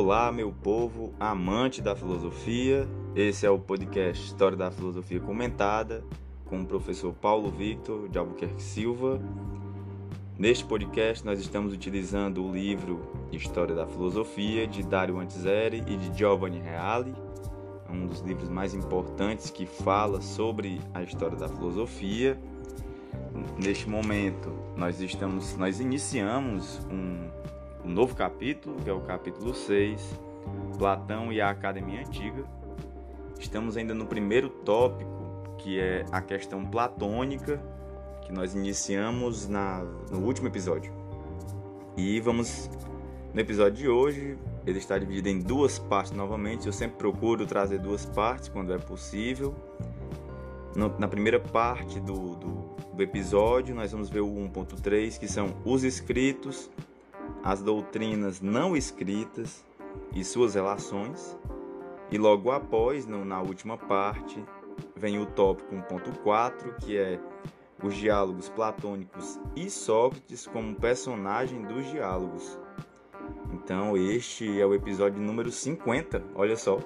Olá, meu povo amante da filosofia. Esse é o podcast História da Filosofia Comentada com o professor Paulo Victor de Albuquerque Silva. Neste podcast, nós estamos utilizando o livro História da Filosofia de Dario Antiseri e de Giovanni Reale, um dos livros mais importantes que fala sobre a história da filosofia. Neste momento, nós estamos, nós iniciamos um um novo capítulo, que é o capítulo 6, Platão e a Academia Antiga. Estamos ainda no primeiro tópico, que é a questão platônica, que nós iniciamos na, no último episódio. E vamos no episódio de hoje, ele está dividido em duas partes novamente. Eu sempre procuro trazer duas partes quando é possível. No, na primeira parte do, do, do episódio, nós vamos ver o 1.3, que são os escritos as doutrinas não escritas e suas relações. E logo após, na última parte, vem o tópico 1.4, que é os diálogos platônicos e Sócrates como personagem dos diálogos. Então, este é o episódio número 50. Olha só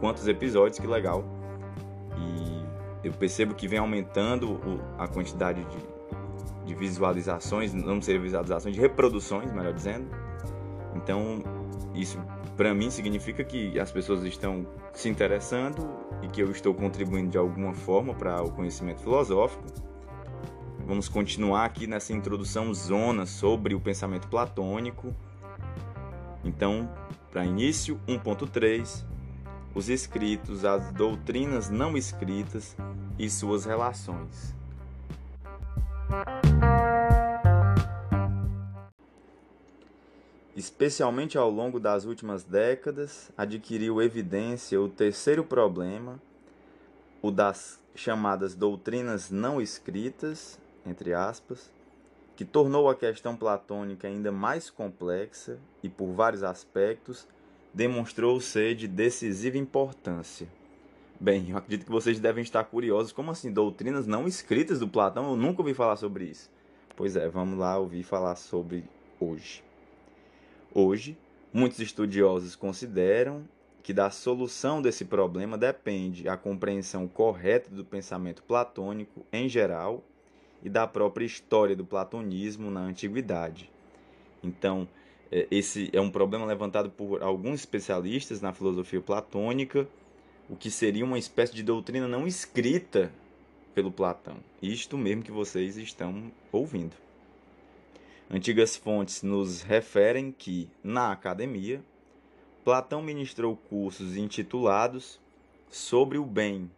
quantos episódios, que legal. E eu percebo que vem aumentando a quantidade de, de visualizações, não seria visualizações, de reproduções, melhor dizendo. Então, isso para mim significa que as pessoas estão se interessando e que eu estou contribuindo de alguma forma para o conhecimento filosófico. Vamos continuar aqui nessa introdução zona sobre o pensamento platônico. Então, para início, 1.3, os escritos, as doutrinas não escritas e suas relações. Especialmente ao longo das últimas décadas, adquiriu evidência o terceiro problema, o das chamadas doutrinas não escritas, entre aspas, que tornou a questão platônica ainda mais complexa e, por vários aspectos, demonstrou ser de decisiva importância. Bem, eu acredito que vocês devem estar curiosos. Como assim, doutrinas não escritas do Platão? Eu nunca ouvi falar sobre isso. Pois é, vamos lá ouvir falar sobre hoje. Hoje, muitos estudiosos consideram que da solução desse problema depende a compreensão correta do pensamento platônico em geral e da própria história do platonismo na antiguidade. Então, é, esse é um problema levantado por alguns especialistas na filosofia platônica o que seria uma espécie de doutrina não escrita pelo Platão. Isto mesmo que vocês estão ouvindo. Antigas fontes nos referem que, na academia, Platão ministrou cursos intitulados Sobre o Bem,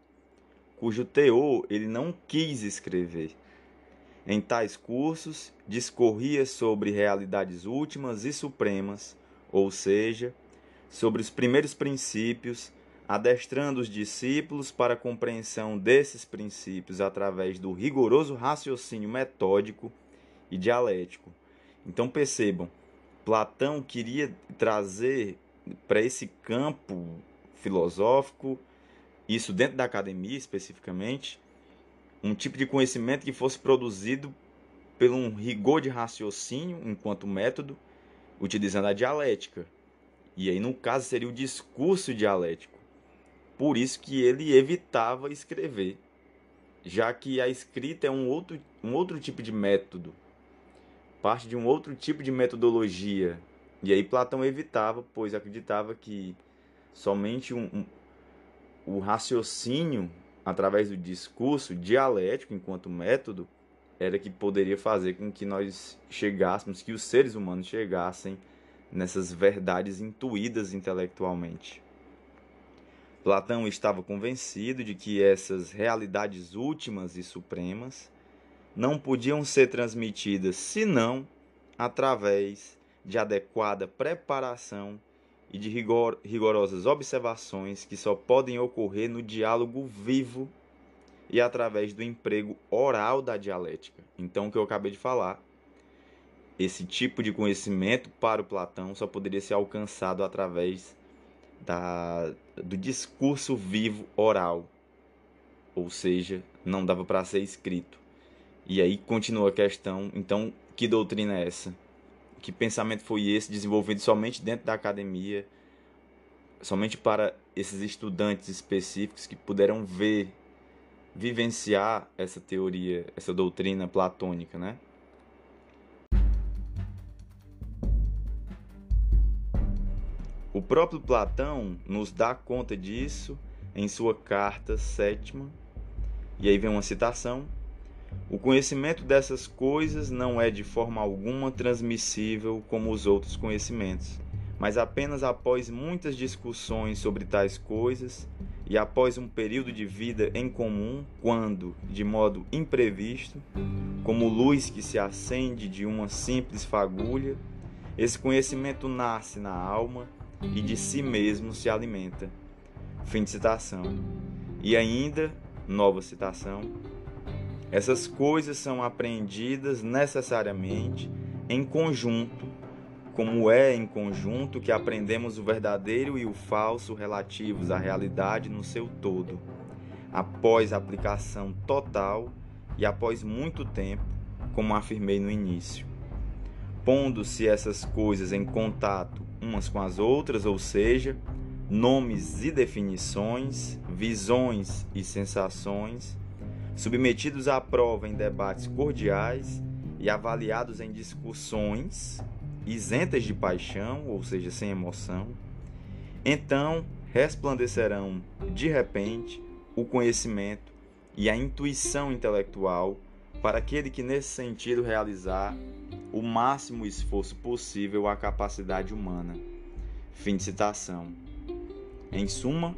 cujo teor ele não quis escrever. Em tais cursos, discorria sobre realidades últimas e supremas, ou seja, sobre os primeiros princípios adestrando os discípulos para a compreensão desses princípios através do rigoroso raciocínio metódico e dialético. Então percebam, Platão queria trazer para esse campo filosófico, isso dentro da academia especificamente, um tipo de conhecimento que fosse produzido pelo um rigor de raciocínio enquanto método, utilizando a dialética. E aí, no caso, seria o discurso dialético. Por isso que ele evitava escrever, já que a escrita é um outro, um outro tipo de método, parte de um outro tipo de metodologia. E aí Platão evitava, pois acreditava que somente um, um, o raciocínio através do discurso dialético enquanto método era que poderia fazer com que nós chegássemos, que os seres humanos chegassem nessas verdades intuídas intelectualmente. Platão estava convencido de que essas realidades últimas e supremas não podiam ser transmitidas senão através de adequada preparação e de rigor, rigorosas observações que só podem ocorrer no diálogo vivo e através do emprego oral da dialética. Então, o que eu acabei de falar, esse tipo de conhecimento para o Platão só poderia ser alcançado através da, do discurso vivo oral, ou seja, não dava para ser escrito. E aí continua a questão, então, que doutrina é essa? que pensamento foi esse desenvolvido somente dentro da academia, somente para esses estudantes específicos que puderam ver, vivenciar essa teoria, essa doutrina platônica, né? O próprio Platão nos dá conta disso em sua carta sétima, e aí vem uma citação o conhecimento dessas coisas não é de forma alguma transmissível como os outros conhecimentos, mas apenas após muitas discussões sobre tais coisas e após um período de vida em comum, quando, de modo imprevisto, como luz que se acende de uma simples fagulha, esse conhecimento nasce na alma e de si mesmo se alimenta. Fim de citação. E ainda, nova citação, essas coisas são aprendidas necessariamente em conjunto, como é em conjunto que aprendemos o verdadeiro e o falso relativos à realidade no seu todo, após aplicação total e após muito tempo, como afirmei no início. Pondo-se essas coisas em contato umas com as outras, ou seja, nomes e definições, visões e sensações, submetidos à prova em debates cordiais e avaliados em discussões isentas de paixão, ou seja, sem emoção, então resplandecerão de repente o conhecimento e a intuição intelectual para aquele que nesse sentido realizar o máximo esforço possível à capacidade humana. Fim de citação. Em suma,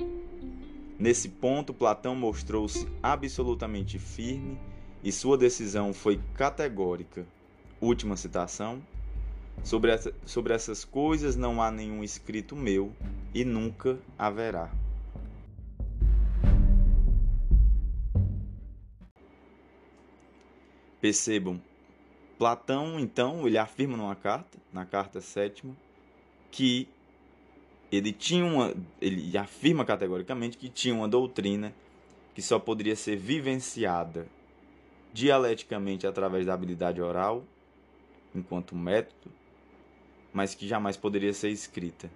Nesse ponto, Platão mostrou-se absolutamente firme e sua decisão foi categórica. Última citação. Sobre, essa, sobre essas coisas não há nenhum escrito meu e nunca haverá. Percebam, Platão, então, ele afirma numa carta, na carta sétima, que ele tinha uma, ele afirma categoricamente que tinha uma doutrina que só poderia ser vivenciada dialeticamente através da habilidade oral, enquanto método, mas que jamais poderia ser escrita.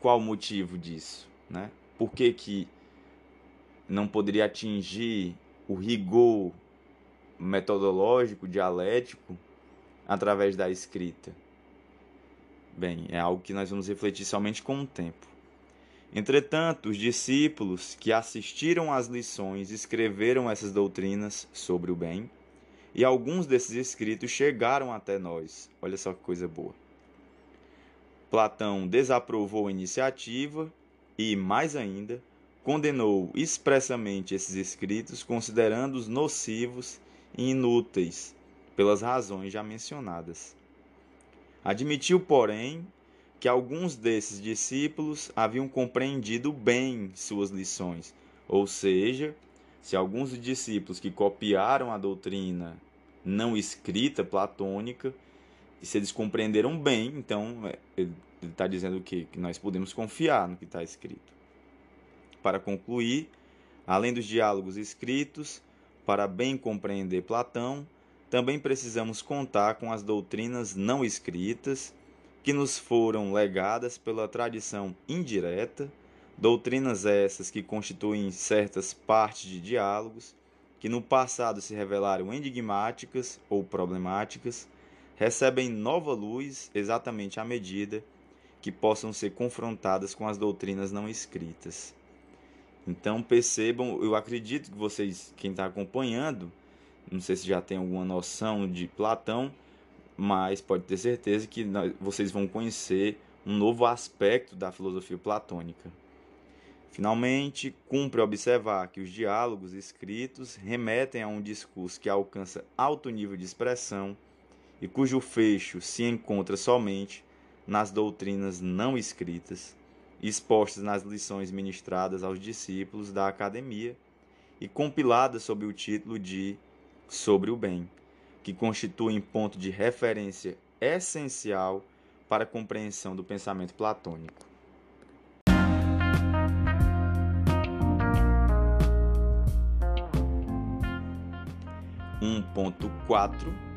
Qual o motivo disso, né? Por que que não poderia atingir o rigor metodológico, dialético através da escrita? Bem, é algo que nós vamos refletir somente com o tempo. Entretanto, os discípulos que assistiram às lições escreveram essas doutrinas sobre o bem, e alguns desses escritos chegaram até nós. Olha só que coisa boa. Platão desaprovou a iniciativa e, mais ainda, condenou expressamente esses escritos, considerando-os nocivos e inúteis pelas razões já mencionadas. Admitiu, porém, que alguns desses discípulos haviam compreendido bem suas lições, ou seja, se alguns discípulos que copiaram a doutrina não escrita platônica, se eles compreenderam bem, então é, ele está dizendo o quê? Que nós podemos confiar no que está escrito. Para concluir, além dos diálogos escritos, para bem compreender Platão, também precisamos contar com as doutrinas não escritas que nos foram legadas pela tradição indireta, doutrinas essas que constituem certas partes de diálogos, que no passado se revelaram enigmáticas ou problemáticas, recebem nova luz exatamente à medida que possam ser confrontadas com as doutrinas não escritas. Então percebam, eu acredito que vocês, quem está acompanhando, não sei se já tem alguma noção de Platão, mas pode ter certeza que vocês vão conhecer um novo aspecto da filosofia platônica. Finalmente, cumpre observar que os diálogos escritos remetem a um discurso que alcança alto nível de expressão e cujo fecho se encontra somente nas doutrinas não escritas, expostas nas lições ministradas aos discípulos da academia e compiladas sob o título de sobre o bem, que constituem ponto de referência essencial para a compreensão do pensamento platônico. Um ponto 4.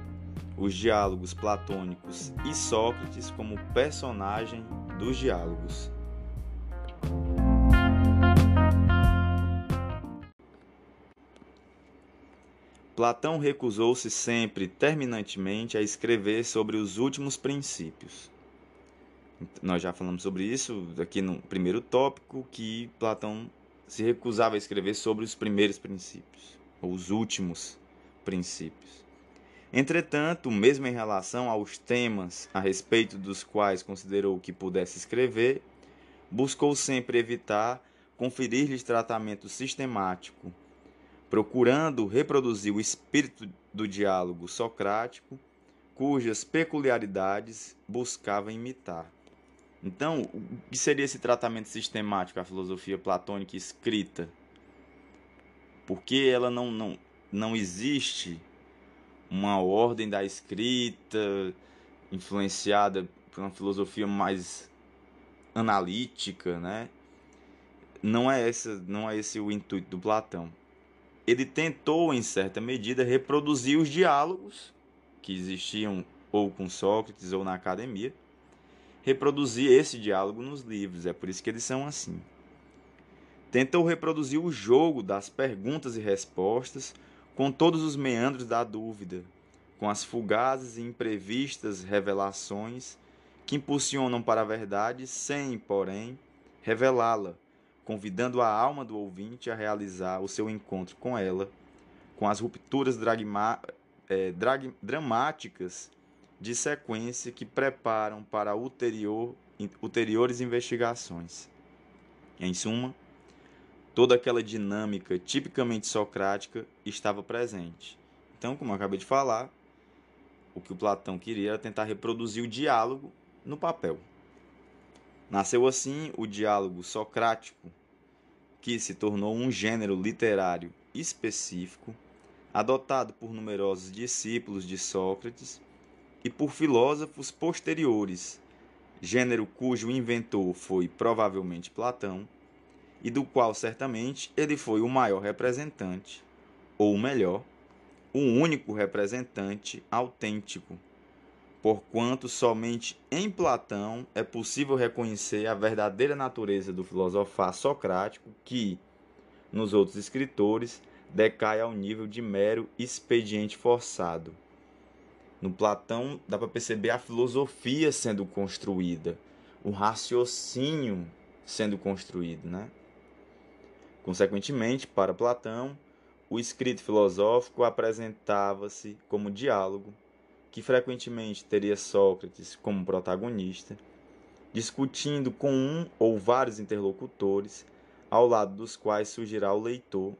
os diálogos platônicos e Sócrates como personagem dos diálogos. Platão recusou-se sempre terminantemente a escrever sobre os últimos princípios. Nós já falamos sobre isso aqui no primeiro tópico, que Platão se recusava a escrever sobre os primeiros princípios, ou os últimos princípios. Entretanto, mesmo em relação aos temas a respeito dos quais considerou que pudesse escrever, buscou sempre evitar conferir-lhes tratamento sistemático, procurando reproduzir o espírito do diálogo socrático, cujas peculiaridades buscava imitar. Então, o que seria esse tratamento sistemático, a filosofia platônica escrita? Porque ela não, não, não existe uma ordem da escrita influenciada por uma filosofia mais analítica, né? Não é esse, não é esse o intuito do Platão ele tentou, em certa medida, reproduzir os diálogos que existiam ou com Sócrates ou na academia, reproduzir esse diálogo nos livros, é por isso que eles são assim. Tentou reproduzir o jogo das perguntas e respostas com todos os meandros da dúvida, com as fugazes e imprevistas revelações que impulsionam para a verdade sem, porém, revelá-la convidando a alma do ouvinte a realizar o seu encontro com ela, com as rupturas dragma, é, drag, dramáticas de sequência que preparam para ulterior, ulteriores investigações. Em suma, toda aquela dinâmica tipicamente socrática estava presente. Então, como eu acabei de falar, o que o Platão queria era tentar reproduzir o diálogo no papel. Nasceu assim o diálogo socrático, que se tornou um gênero literário específico, adotado por numerosos discípulos de Sócrates e por filósofos posteriores, gênero cujo inventor foi provavelmente Platão, e do qual certamente ele foi o maior representante, ou melhor, o único representante autêntico porquanto somente em Platão é possível reconhecer a verdadeira natureza do filosofar socrático que, nos outros escritores, decai ao nível de mero expediente forçado. No Platão dá para perceber a filosofia sendo construída, o raciocínio sendo construído, né? Consequentemente, para Platão, o escrito filosófico apresentava-se como diálogo que frequentemente teria Sócrates como protagonista, discutindo com um ou vários interlocutores, ao lado dos quais surgirá o leitor,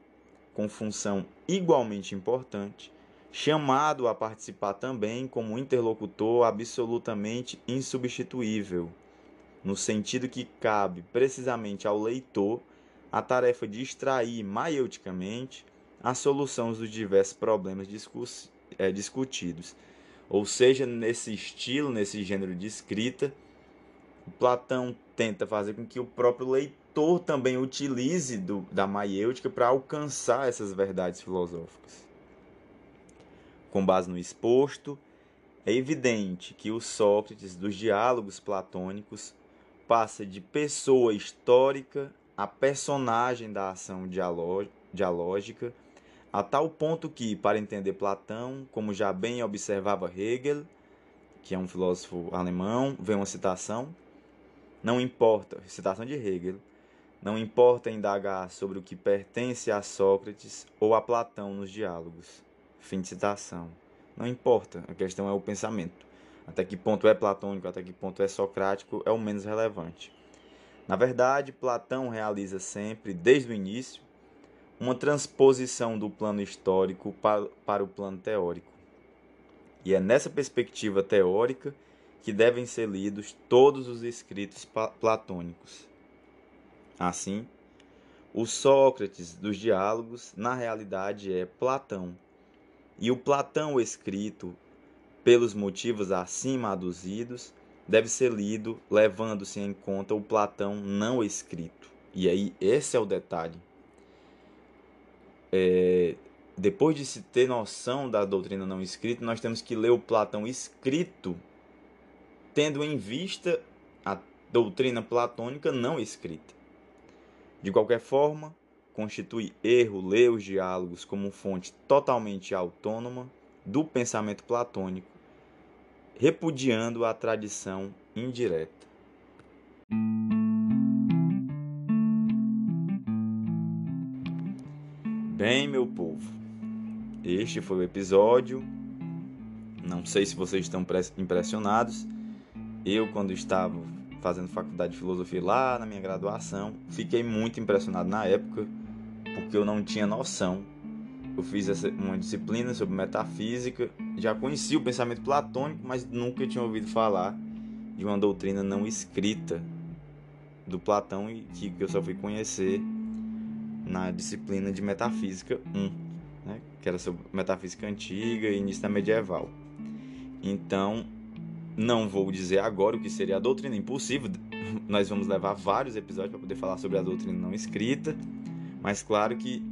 com função igualmente importante, chamado a participar também como interlocutor absolutamente insubstituível, no sentido que cabe precisamente ao leitor a tarefa de extrair maieuticamente a solução dos diversos problemas é, discutidos ou seja, nesse estilo, nesse gênero de escrita, Platão tenta fazer com que o próprio leitor também utilize do, da maiêutica para alcançar essas verdades filosóficas. Com base no exposto, é evidente que o Sócrates dos diálogos platônicos passa de pessoa histórica a personagem da ação dialógica a tal ponto que, para entender Platão, como já bem observava Hegel, que é um filósofo alemão, vem uma citação, não importa, citação de Hegel, não importa indagar sobre o que pertence a Sócrates ou a Platão nos diálogos. Fim de citação. Não importa, a questão é o pensamento. Até que ponto é platônico, até que ponto é socrático, é o menos relevante. Na verdade, Platão realiza sempre, desde o início, uma transposição do plano histórico para, para o plano teórico. E é nessa perspectiva teórica que devem ser lidos todos os escritos platônicos. Assim, o Sócrates dos diálogos, na realidade, é Platão. E o Platão escrito, pelos motivos acima aduzidos, deve ser lido levando-se em conta o Platão não escrito. E aí, esse é o detalhe é, depois de se ter noção da doutrina não escrita, nós temos que ler o Platão escrito, tendo em vista a doutrina platônica não escrita. De qualquer forma, constitui erro ler os diálogos como fonte totalmente autônoma do pensamento platônico, repudiando a tradição indireta. Bem, meu povo, este foi o episódio. Não sei se vocês estão impressionados. Eu, quando estava fazendo faculdade de filosofia lá na minha graduação, fiquei muito impressionado na época, porque eu não tinha noção. Eu fiz uma disciplina sobre metafísica, já conhecia o pensamento platônico, mas nunca tinha ouvido falar de uma doutrina não escrita do Platão e que eu só fui conhecer na disciplina de Metafísica 1, né, que era sobre metafísica antiga e início da medieval. Então, não vou dizer agora o que seria a doutrina, impossível. Nós vamos levar vários episódios para poder falar sobre a doutrina não escrita, mas claro que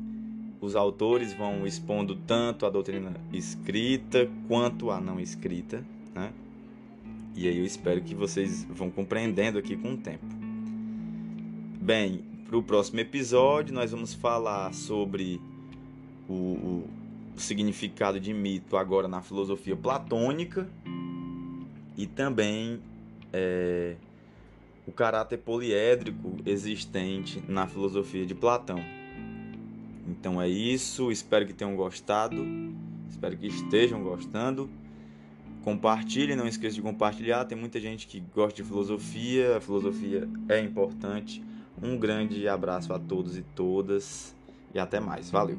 os autores vão expondo tanto a doutrina escrita quanto a não escrita, né? E aí eu espero que vocês vão compreendendo aqui com o tempo. Bem, para o próximo episódio, nós vamos falar sobre o, o, o significado de mito agora na filosofia platônica e também é, o caráter poliédrico existente na filosofia de Platão. Então é isso, espero que tenham gostado, espero que estejam gostando. Compartilhe, não esqueça de compartilhar. Tem muita gente que gosta de filosofia, a filosofia é importante um grande abraço a todos e todas e até mais. Valeu!